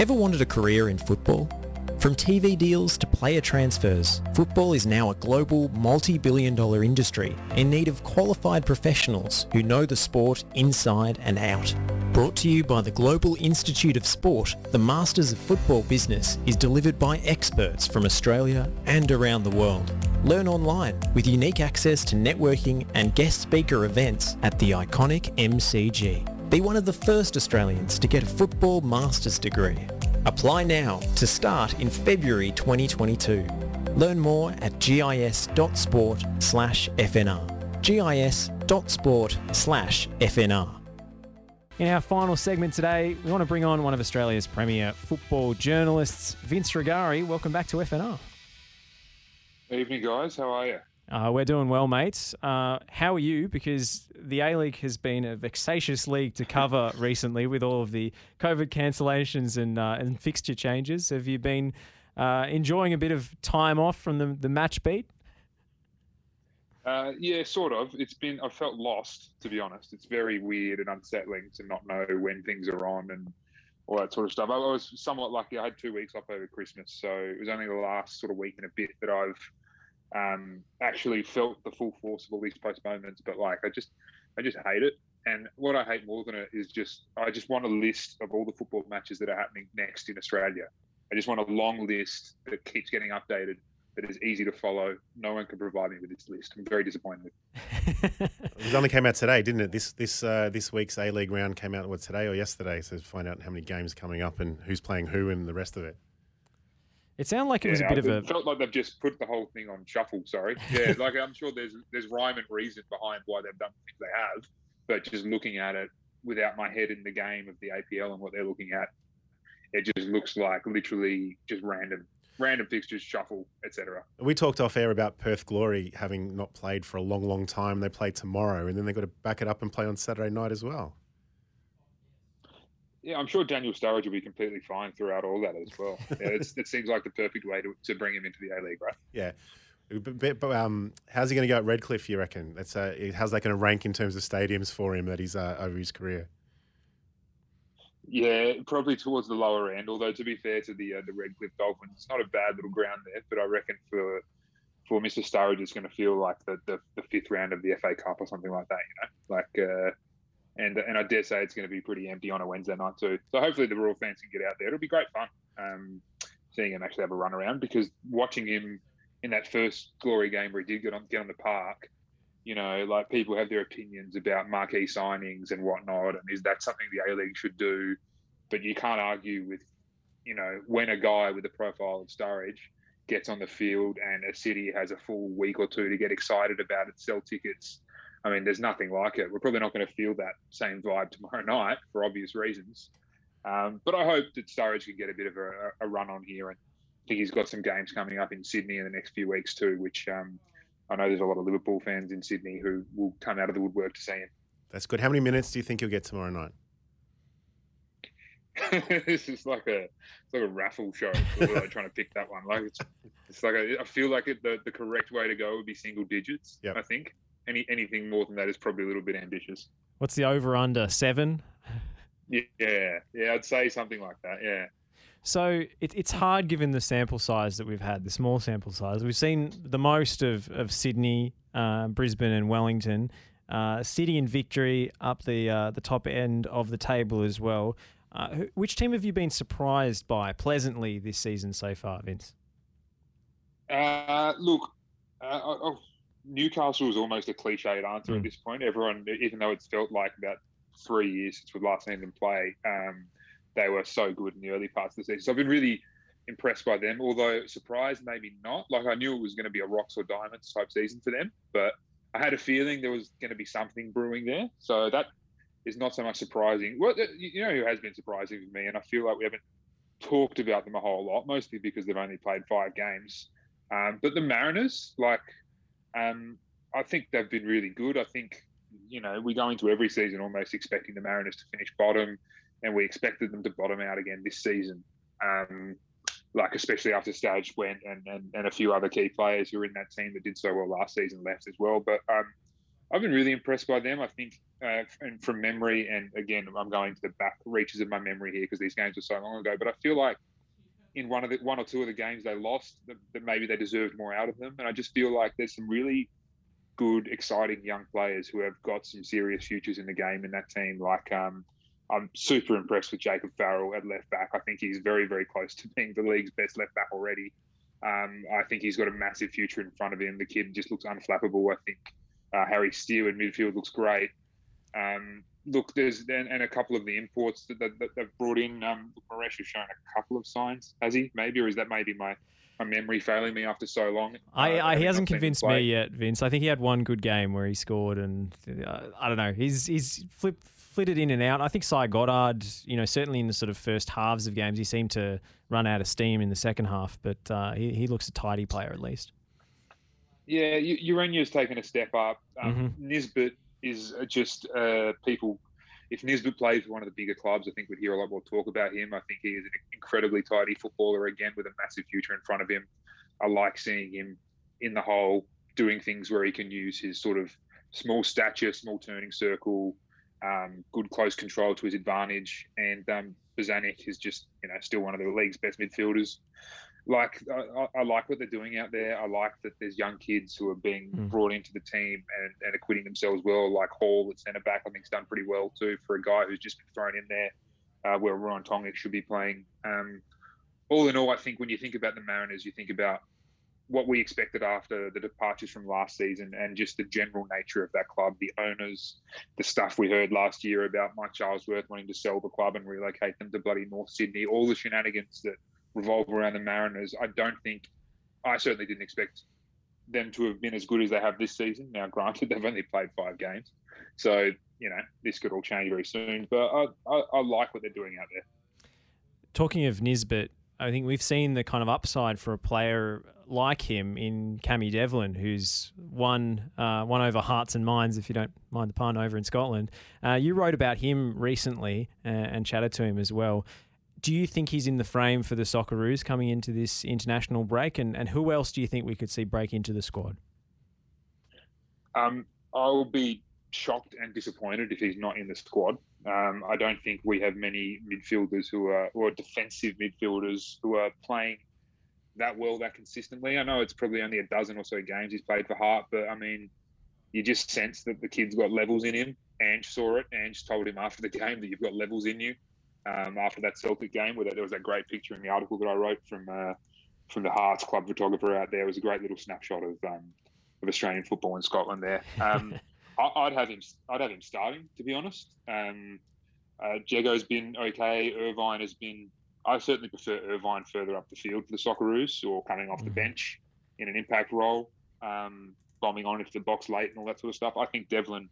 Ever wanted a career in football? From TV deals to player transfers, football is now a global multi-billion dollar industry in need of qualified professionals who know the sport inside and out. Brought to you by the Global Institute of Sport, the Masters of Football business is delivered by experts from Australia and around the world. Learn online with unique access to networking and guest speaker events at the iconic MCG. Be one of the first Australians to get a football master's degree. Apply now to start in February 2022. Learn more at gis.sport slash FNR. gis.sport slash FNR. In our final segment today, we want to bring on one of Australia's premier football journalists, Vince Rugari. Welcome back to FNR. Evening, guys. How are you? Uh, we're doing well, mates. Uh, how are you? Because the A League has been a vexatious league to cover recently with all of the COVID cancellations and uh, and fixture changes. Have you been uh, enjoying a bit of time off from the, the match beat? Uh, yeah, sort of. It's been. I felt lost, to be honest. It's very weird and unsettling to not know when things are on and all that sort of stuff. I was somewhat lucky. I had two weeks off over Christmas, so it was only the last sort of week and a bit that I've um, actually felt the full force of all these postponements. But like, I just, I just hate it. And what I hate more than it is just, I just want a list of all the football matches that are happening next in Australia. I just want a long list that keeps getting updated, that is easy to follow. No one can provide me with this list. I'm very disappointed. it only came out today, didn't it? This this uh, this week's A League round came out what today or yesterday, so to find out how many games coming up and who's playing who and the rest of it. It sounded like it was Yeah, a bit of it a. felt like they've just put the whole thing on shuffle. Sorry, yeah, like I'm sure there's there's rhyme and reason behind why they've done things they have, but just looking at it without my head in the game of the APL and what they're looking at, it just looks like literally just random random fixtures, shuffle, etc. We talked off air about Perth Glory having not played for a long, long time. They play tomorrow, and then they've got to back it up and play on Saturday night as well. Yeah, I'm sure Daniel Sturridge will be completely fine throughout all that as well. Yeah, it's, it seems like the perfect way to, to bring him into the A League, right? Yeah. But, but, but, um, how's he going to go at Redcliffe? You reckon? That's uh, how's that going to rank in terms of stadiums for him that he's uh, over his career? Yeah, probably towards the lower end. Although to be fair to the uh, the Redcliffe Dolphins, it's not a bad little ground there. But I reckon for for Mr. Sturridge, it's going to feel like the, the, the fifth round of the FA Cup or something like that. You know, like uh, and and I dare say it's going to be pretty empty on a Wednesday night too. So hopefully the Roar fans can get out there. It'll be great fun um, seeing him actually have a run around because watching him in that first glory game where he did get on get on the park. You know, like people have their opinions about marquee signings and whatnot, and is that something the A League should do? But you can't argue with, you know, when a guy with the profile of Sturridge gets on the field and a city has a full week or two to get excited about it, sell tickets. I mean, there's nothing like it. We're probably not going to feel that same vibe tomorrow night for obvious reasons. Um, but I hope that Sturridge can get a bit of a, a run on here. And I think he's got some games coming up in Sydney in the next few weeks too, which um, I know there's a lot of Liverpool fans in Sydney who will come out of the woodwork to see him. That's good. How many minutes do you think you'll get tomorrow night? this is like a it's like a raffle show. Like trying to pick that one. Like it's it's like a, I feel like it, the the correct way to go would be single digits. Yep. I think any anything more than that is probably a little bit ambitious. What's the over under? Seven? Yeah, yeah, I'd say something like that. Yeah. So it, it's hard given the sample size that we've had, the small sample size. We've seen the most of, of Sydney, uh, Brisbane, and Wellington. Uh, City and Victory up the uh, the top end of the table as well. Uh, which team have you been surprised by pleasantly this season so far, Vince? Uh, look, uh, oh, Newcastle is almost a cliched answer Mm. at this point. Everyone, even though it's felt like about three years since we've last seen them play, um, they were so good in the early parts of the season. So I've been really impressed by them. Although surprised, maybe not. Like I knew it was going to be a rocks or diamonds type season for them, but I had a feeling there was going to be something brewing there. So that is not so much surprising. Well, you know who has been surprising to me, and I feel like we haven't talked about them a whole lot, mostly because they've only played five games. Um, but the Mariners, like, um, I think they've been really good. I think, you know, we go into every season almost expecting the Mariners to finish bottom, and we expected them to bottom out again this season. Um, like, especially after Staj went and, and, and a few other key players who were in that team that did so well last season left as well. But um, I've been really impressed by them. I think, uh, and from memory, and again, I'm going to the back reaches of my memory here because these games were so long ago. But I feel like in one of the one or two of the games they lost, that, that maybe they deserved more out of them. And I just feel like there's some really good, exciting young players who have got some serious futures in the game in that team. Like um, I'm super impressed with Jacob Farrell at left back. I think he's very, very close to being the league's best left back already. Um, I think he's got a massive future in front of him. The kid just looks unflappable. I think uh, Harry Steele in midfield looks great. Um, look, there's and, and, a couple of the imports that, that, that they've brought in. Um, Moresche has shown a couple of signs, has he? Maybe, or is that maybe my my memory failing me after so long? I, uh, I he hasn't convinced me yet, Vince. I think he had one good game where he scored, and uh, I don't know. He's he's flipped flitted in and out. I think Cy Goddard, you know, certainly in the sort of first halves of games, he seemed to run out of steam in the second half, but uh, he, he looks a tidy player at least. Yeah, Ureña's taken a step up. Um, mm-hmm. Nisbet is just uh, people. If Nisbet plays for one of the bigger clubs, I think we'd hear a lot more talk about him. I think he is an incredibly tidy footballer again with a massive future in front of him. I like seeing him in the hole doing things where he can use his sort of small stature, small turning circle, um, good close control to his advantage. And um, Bozanic is just, you know, still one of the league's best midfielders like I, I, like what they're doing out there. I like that there's young kids who are being mm. brought into the team and, and acquitting themselves well. Like Hall at centre back, I think, has done pretty well too for a guy who's just been thrown in there, uh, where Ruon Tongyik should be playing. Um, all in all, I think when you think about the Mariners, you think about what we expected after the departures from last season and just the general nature of that club, the owners, the stuff we heard last year about Mike Charlesworth wanting to sell the club and relocate them to bloody North Sydney, all the shenanigans that revolve around the Mariners. I don't think, I certainly didn't expect them to have been as good as they have this season. Now, granted, they've only played five games, so you know this could all change very soon. But I, I, I like what they're doing out there. Talking of Nisbet, I think we've seen the kind of upside for a player like him in Cammy Devlin, who's won uh, won over hearts and minds, if you don't mind the pun, over in Scotland. Uh, you wrote about him recently uh, and chatted to him as well do you think he's in the frame for the Socceroos coming into this international break? And, and who else do you think we could see break into the squad? Um, I'll be shocked and disappointed if he's not in the squad. Um, I don't think we have many midfielders who are, or defensive midfielders who are playing that well, that consistently. I know it's probably only a dozen or so games he's played for Hearts, but I mean, you just sense that the kid's got levels in him. Ange saw it. Ange told him after the game that you've got levels in you um, after that Celtic game, where there was that great picture in the article that I wrote from uh, from the Hearts club photographer out there. It was a great little snapshot of um, of Australian football in Scotland. There, um, I, would have him. I'd have him starting, to be honest. Um, uh, Jago's been okay. Irvine has been. I certainly prefer Irvine further up the field for the Socceroos or coming off the mm. bench in an impact role, um, bombing on into the box late and all that sort of stuff. I think Devlin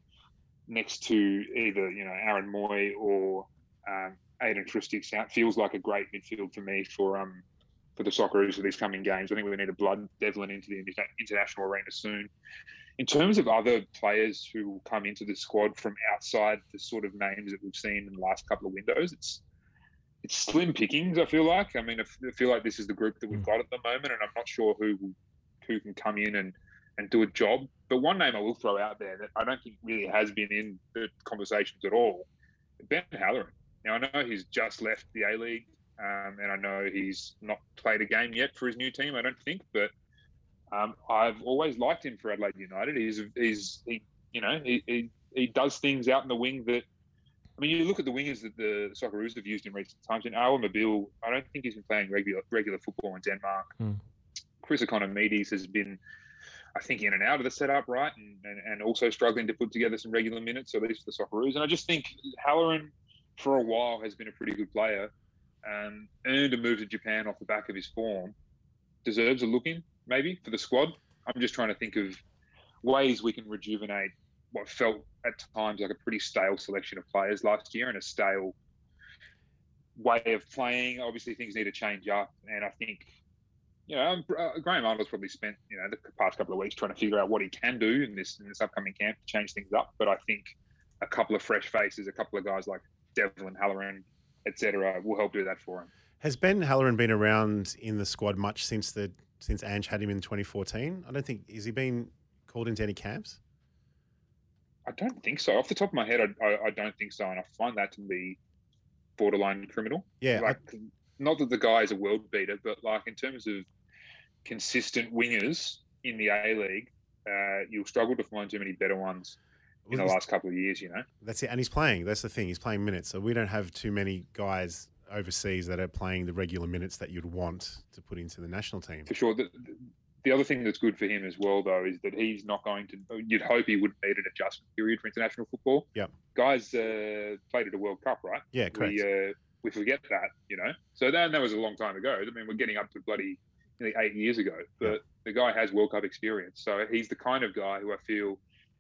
next to either you know Aaron Mooy or um, Ajdin Hrustic feels like a great midfield for me for um for the Socceroos for these coming games. I think we need a blood Devlin into the international arena soon. In terms of other players who will come into the squad from outside the sort of names that we've seen in the last couple of windows, it's it's slim pickings. I feel like. I mean, I feel like this is the group that we've got at the moment, and I'm not sure who who can come in and and do a job. But one name I will throw out there that I don't think really has been in the conversations at all, Ben Halloran. Now I know he's just left the A League, um, and I know he's not played a game yet for his new team. I don't think, but um, I've always liked him for Adelaide United. He's he's he you know he, he, he does things out in the wing that. I mean, you look at the wingers that the Socceroos have used in recent times. And Awer Mabil, I don't think he's been playing regular regular football in Denmark. Mm. Chris Ikonomidis has been, I think, in and out of the setup, right, and, and, and also struggling to put together some regular minutes, at least for the Socceroos. And I just think Halloran for a while has been a pretty good player, um, earned a move to Japan off the back of his form, deserves a look in maybe for the squad. I'm just trying to think of ways we can rejuvenate what felt at times like a pretty stale selection of players last year and a stale way of playing. Obviously, things need to change up, and I think you know um, uh, Graham Arnold's probably spent you know the past couple of weeks trying to figure out what he can do in this in this upcoming camp to change things up. But I think a couple of fresh faces, a couple of guys like Devlin Halloran, etc., will help do that for him. Has Ben Halloran been around in the squad much since the since Ange had him in 2014? I don't think has he been called into any camps. I don't think so. Off the top of my head, I, I, I don't think so, and I find that to be borderline criminal. Yeah, like I, not that the guy is a world beater, but like in terms of consistent wingers in the A League, uh, you'll struggle to find too many better ones in the last couple of years. You know, that's it. And he's playing. That's the thing. He's playing minutes, so we don't have too many guys overseas that are playing the regular minutes that you'd want to put into the national team. For sure. The, the other thing that's good for him as well, though, is that he's not going to. You'd hope he wouldn't need an adjustment period for international football. Yeah, Guys uh, played at a World Cup, right? Yeah, correct. We, uh, we forget that, you know. So then that was a long time ago. I mean, we're getting up to bloody eight years ago, but yep. the guy has World Cup experience. So he's the kind of guy who I feel,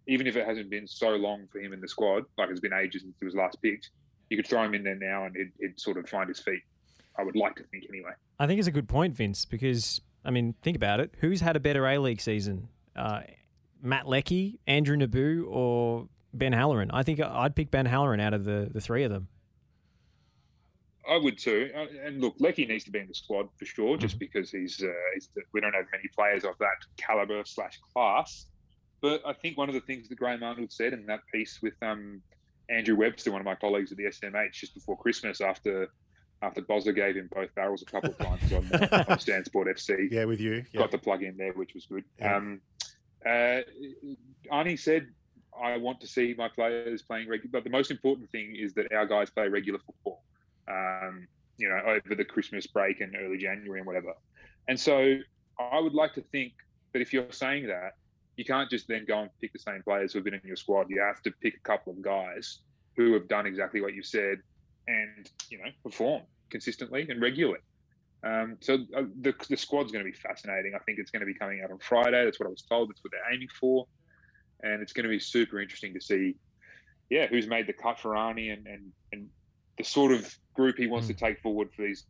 even if it hasn't been so long for him in the squad, like it's been ages since he was last picked, you could throw him in there now and he'd, he'd sort of find his feet. I would like to think anyway. I think it's a good point, Vince, because I mean, think about it. Who's had a better A League season? Uh, Matt Leckie, Andrew Nabbout, or Ben Halloran? I think I'd pick Ben Halloran out of the, the three of them. I would too. Uh, and look, Leckie needs to be in the squad for sure, just mm-hmm. because he's, uh, he's, we don't have many players of that caliber slash class. But I think one of the things that Graham Arnold said in that piece with um, Andrew Webster, one of my colleagues at the SMH, just before Christmas, after after Bosler gave him both barrels a couple of times on, on Stan Sport FC. Yeah, with you. Yep. Got the plug in there, which was good. Um, uh, Arnie said, I want to see my players playing regular, but the most important thing is that our guys play regular football, um, you know, over the Christmas break and early January and whatever. And so I would like to think that if you're saying that, you can't just then go and pick the same players who've been in your squad. You have to pick a couple of guys who have done exactly what you said and you know perform consistently and regularly. Um, so uh, the, the squad's going to be fascinating. I think it's going to be coming out on Friday. That's what I was told. That's what they're aiming for, and it's going to be super interesting to see, yeah, who's made the cut for Arnie and and, and the sort of group he wants mm. to take forward for these,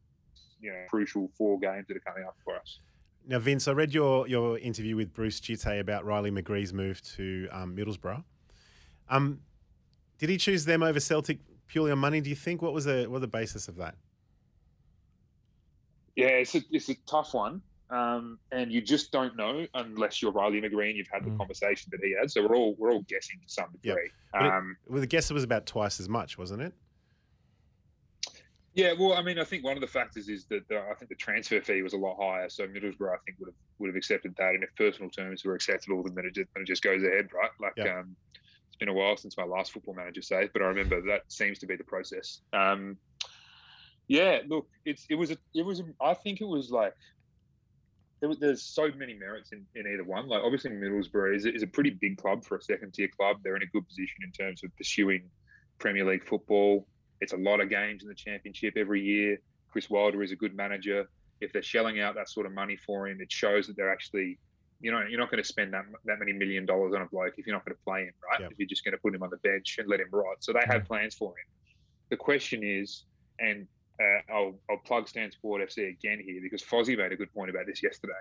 you know, crucial four games that are coming up for us. Now, Vince, I read your your interview with Bruce Djite about Riley McGree's move to um, Middlesbrough. Um, did he choose them over Celtic purely on money? Do you think? What was the what was the basis of that? Yeah, it's a it's a tough one, um, and you just don't know unless you're Riley McGree and you've had the mm. conversation that he had. So we're all we're all guessing to some degree. Yep. Um, it, well, the guess it was about twice as much, wasn't it? Yeah, well, I mean, I think one of the factors is that the, I think the transfer fee was a lot higher, so Middlesbrough I think would have would have accepted that, and if personal terms were acceptable, then it just, then it just goes ahead, right? Like, yep. um, it's been a while since my last football manager say, but I remember that seems to be the process. Um, yeah, look, it's it was a, it was a, I think it was like there was, there's so many merits in, in either one. Like obviously Middlesbrough is, is a pretty big club for a second tier club. They're in a good position in terms of pursuing Premier League football. It's a lot of games in the Championship every year. Chris Wilder is a good manager. If they're shelling out that sort of money for him, it shows that they're actually you know, you're not going to spend that that many million dollars on a bloke if you're not going to play him, right? Yep. If you're just going to put him on the bench and let him rot. So they have plans for him. The question is, and uh, I'll, I'll plug Stan Sport FC again here because Fozzie made a good point about this yesterday.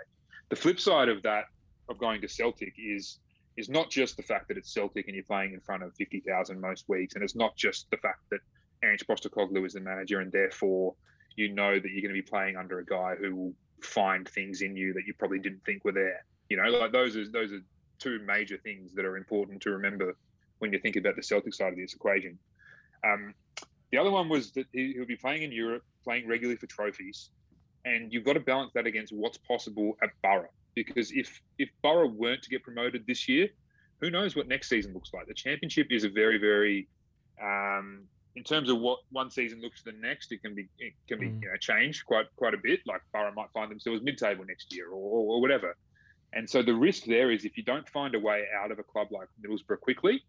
The flip side of that of going to Celtic is is not just the fact that it's Celtic and you're playing in front of fifty thousand most weeks, and it's not just the fact that Ange Postecoglou is the manager and therefore you know that you're going to be playing under a guy who will find things in you that you probably didn't think were there. You know, like those are those are two major things that are important to remember when you think about the Celtic side of this equation. Um, the other one was that he, will be playing in Europe, playing regularly for trophies, and you've got to balance that against what's possible at Boro. Because if if Boro weren't to get promoted this year, who knows what next season looks like? The Championship is a very very um, in terms of what one season looks to the next, it can be it can be mm. you know changed quite quite a bit. Like Boro might find themselves mid table next year or, or, whatever. And so the risk there is if you don't find a way out of a club like Middlesbrough quickly,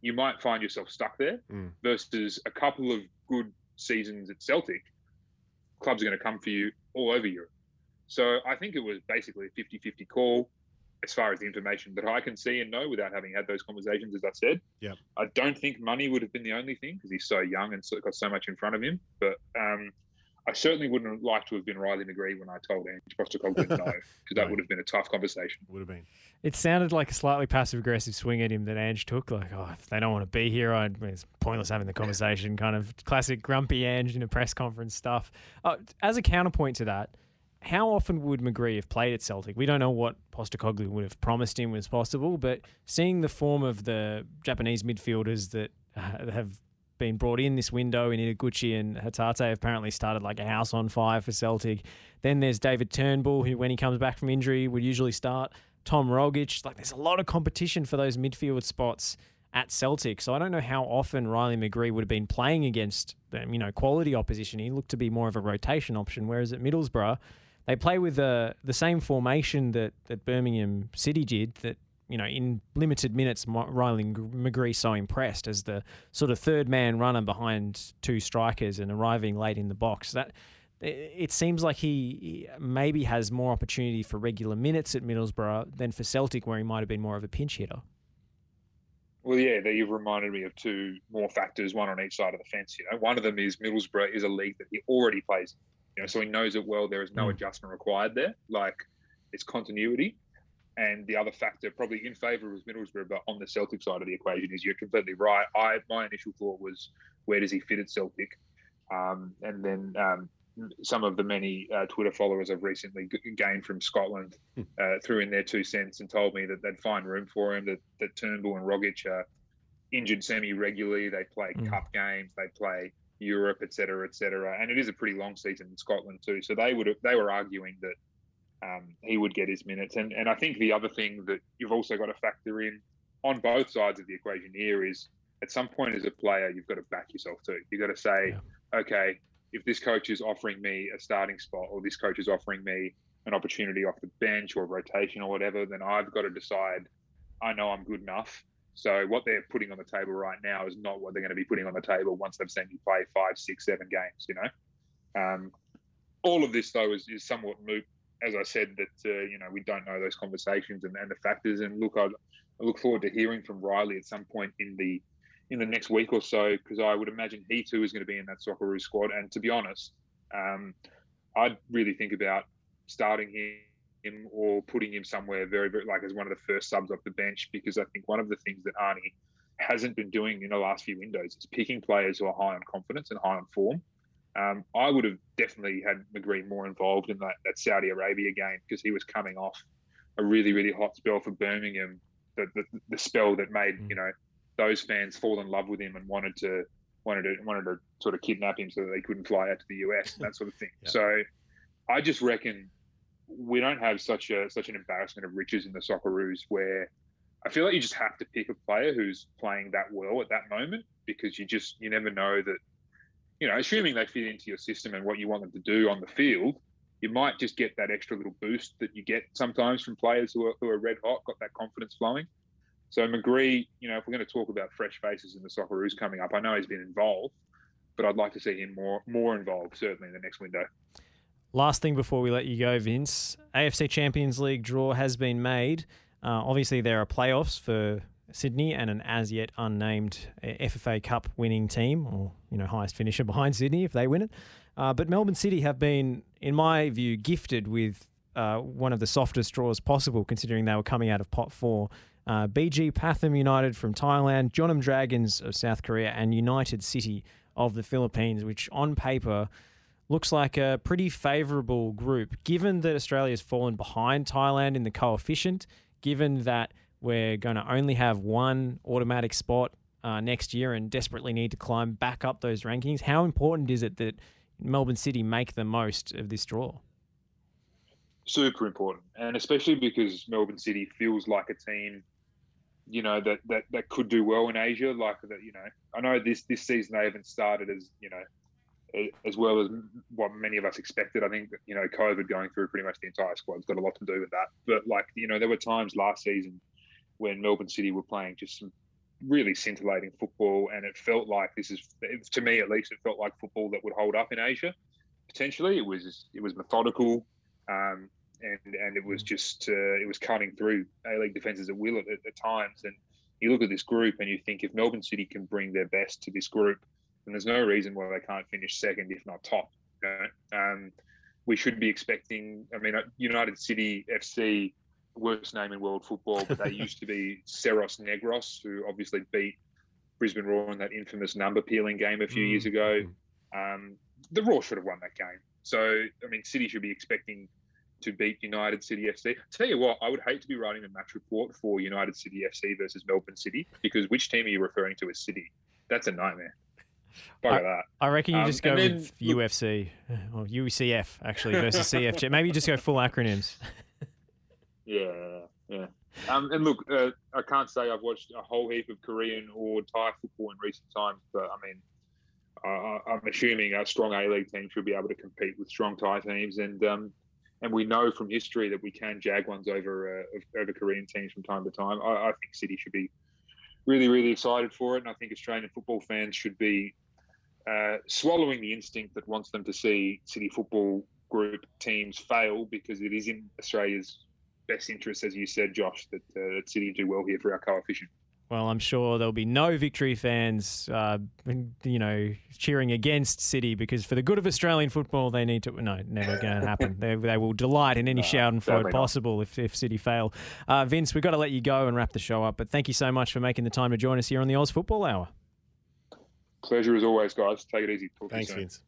you might find yourself stuck there mm. versus a couple of good seasons at Celtic, clubs are going to come for you all over Europe. So I think it was basically a 50 50 call as far as the information that I can see and know without having had those conversations, as I said. Yeah. I don't think money would have been the only thing because he's so young and got so much in front of him. But um, I certainly wouldn't like to have been Riley McGree when I told Ange Postecoglou no, because that would have been a tough conversation. Would have been. It sounded like a slightly passive aggressive swing at him that Ange took. Like, oh, if they don't want to be here, I, it's pointless having the conversation. kind of classic grumpy Ange in a press conference stuff. Uh, as a counterpoint to that, how often would McGree have played at Celtic? We don't know what Postecoglou would have promised him was possible, but seeing the form of the Japanese midfielders that uh, have been brought in this window in Ideguchi and Hatate apparently started like a house on fire for Celtic. Then there's David Turnbull, who when he comes back from injury would usually start. Tom Rogic. Like there's a lot of competition for those midfield spots at Celtic. So I don't know how often Riley McGree would have been playing against them, you know, quality opposition. He looked to be more of a rotation option, whereas at Middlesbrough, they play with the the same formation that, that Birmingham City did. That you know, in limited minutes, Riley McGree so impressed as the sort of third man runner behind two strikers and arriving late in the box. That it seems like he maybe has more opportunity for regular minutes at Middlesbrough than for Celtic, where he might have been more of a pinch hitter. Well, yeah, you've reminded me of two more factors, one on each side of the fence. You know, one of them is Middlesbrough is a league that he already plays. You know, so he knows it well. There is no mm. adjustment required there. Like it's continuity. And the other factor, probably in favour of Middlesbrough, but on the Celtic side of the equation, is you're completely right. I my initial thought was, where does he fit at Celtic? Um, and then um, some of the many uh, Twitter followers I've recently gained from Scotland hmm. uh, threw in their two cents and told me that they'd find room for him. That, that Turnbull and Rogic are injured semi regularly. They play mm. cup games. They play Europe, etc., etc. And it is a pretty long season in Scotland too. So they would have, they were arguing that um, he would get his minutes. And and I think the other thing that you've also got to factor in on both sides of the equation here is at some point as a player you've got to back yourself too. You've got to say, yeah. okay, if this coach is offering me a starting spot or this coach is offering me an opportunity off the bench or rotation or whatever, then I've got to decide I know I'm good enough. So what they're putting on the table right now is not what they're going to be putting on the table once they've seen you play five, six, seven games. You know, um, all of this though is, is somewhat moot. As I said, that uh, you know we don't know those conversations and, and the factors. And look, I, I look forward to hearing from Riley at some point in the in the next week or so because I would imagine he too is going to be in that Socceroos squad. And to be honest, um, I'd really think about starting him or putting him somewhere very, very like as one of the first subs off the bench because I think one of the things that Arnie hasn't been doing in the last few windows is picking players who are high on confidence and high on form. Um, I would have definitely had McGree more involved in that, that Saudi Arabia game because he was coming off a really, really hot spell for Birmingham. The, the, the spell that made, mm. you know, those fans fall in love with him and wanted to wanted to wanted to sort of kidnap him so that they couldn't fly out to the US and that sort of thing. yeah. So I just reckon we don't have such a such an embarrassment of riches in the Socceroos where I feel like you just have to pick a player who's playing that well at that moment because you just you never know that you know assuming they fit into your system and what you want them to do on the field you might just get that extra little boost that you get sometimes from players who are, who are red hot got that confidence flowing so McGree, you know, if we're going to talk about fresh faces in the Socceroos coming up, I know he's been involved, but I'd like to see him more more involved certainly in the next window. Last thing before we let you go, Vince, AFC Champions League draw has been made. Uh, obviously, there are playoffs for Sydney and an as yet unnamed FFA Cup winning team, or you know, highest finisher behind Sydney if they win it. Uh, but Melbourne City have been, in my view, gifted with uh, one of the softest draws possible, considering they were coming out of pot four uh, BG Pathum United from Thailand, Jeonnam Dragons of South Korea, and United City of the Philippines, which on paper looks like a pretty favourable group. Given that Australia has fallen behind Thailand in the coefficient, given that we're going to only have one automatic spot uh, next year and desperately need to climb back up those rankings, how important is it that Melbourne City make the most of this draw? Super important, and especially because Melbourne City feels like a team you know that that that could do well in Asia. Like that, you know, I know this this season they haven't started as you know as well as what many of us expected. I think you know COVID going through pretty much the entire squad's got a lot to do with that. But like you know, there were times last season when Melbourne City were playing just some really scintillating football, and it felt like this is to me at least it felt like football that would hold up in Asia. Potentially, it was it was methodical. Um, and and it was mm. just uh, it was cutting through A League defenses at will at, at times. And you look at this group and you think if Melbourne City can bring their best to this group, then there's no reason why they can't finish second, if not top. You know? um, we should be expecting. I mean, uh, United City FC, worst name in world football, but they used to be Ceres Negros, who obviously beat Brisbane Roar in that infamous number peeling game a few mm. years ago. Mm. Um, the Roar should have won that game. So, I mean, City should be expecting to beat United City FC. Tell you what, I would hate to be writing a match report for United City FC versus Melbourne City because which team are you referring to as City? That's a nightmare. Bugger that. I reckon you Um, just go then, with look- UFC or UCF actually versus CFG. Maybe you just go full acronyms. Yeah, yeah. Um, and look, uh, I can't say I've watched a whole heap of Korean or Thai football in recent times, but I mean, uh, I'm assuming a strong A League team should be able to compete with strong Thai teams, and um, and we know from history that we can jag ones over uh, over Korean teams from time to time. I, I think City should be really, really excited for it, and I think Australian football fans should be uh, swallowing the instinct that wants them to see City Football Group teams fail because it is in Australia's best interest, as you said, Josh, that, uh, that City do well here for our coefficient. Well, I'm sure there'll be no victory fans, uh, you know, cheering against City because for the good of Australian football, they need to. No, never going to happen. they, they will delight in any No, schadenfreude possible if, if City fail. Uh, Vince, we've got to let you go and wrap the show up, but thank you so much for making the time to join us here on the Oz Football Hour. Pleasure as always, guys. Take it easy. Talk to you Thanks. Vince.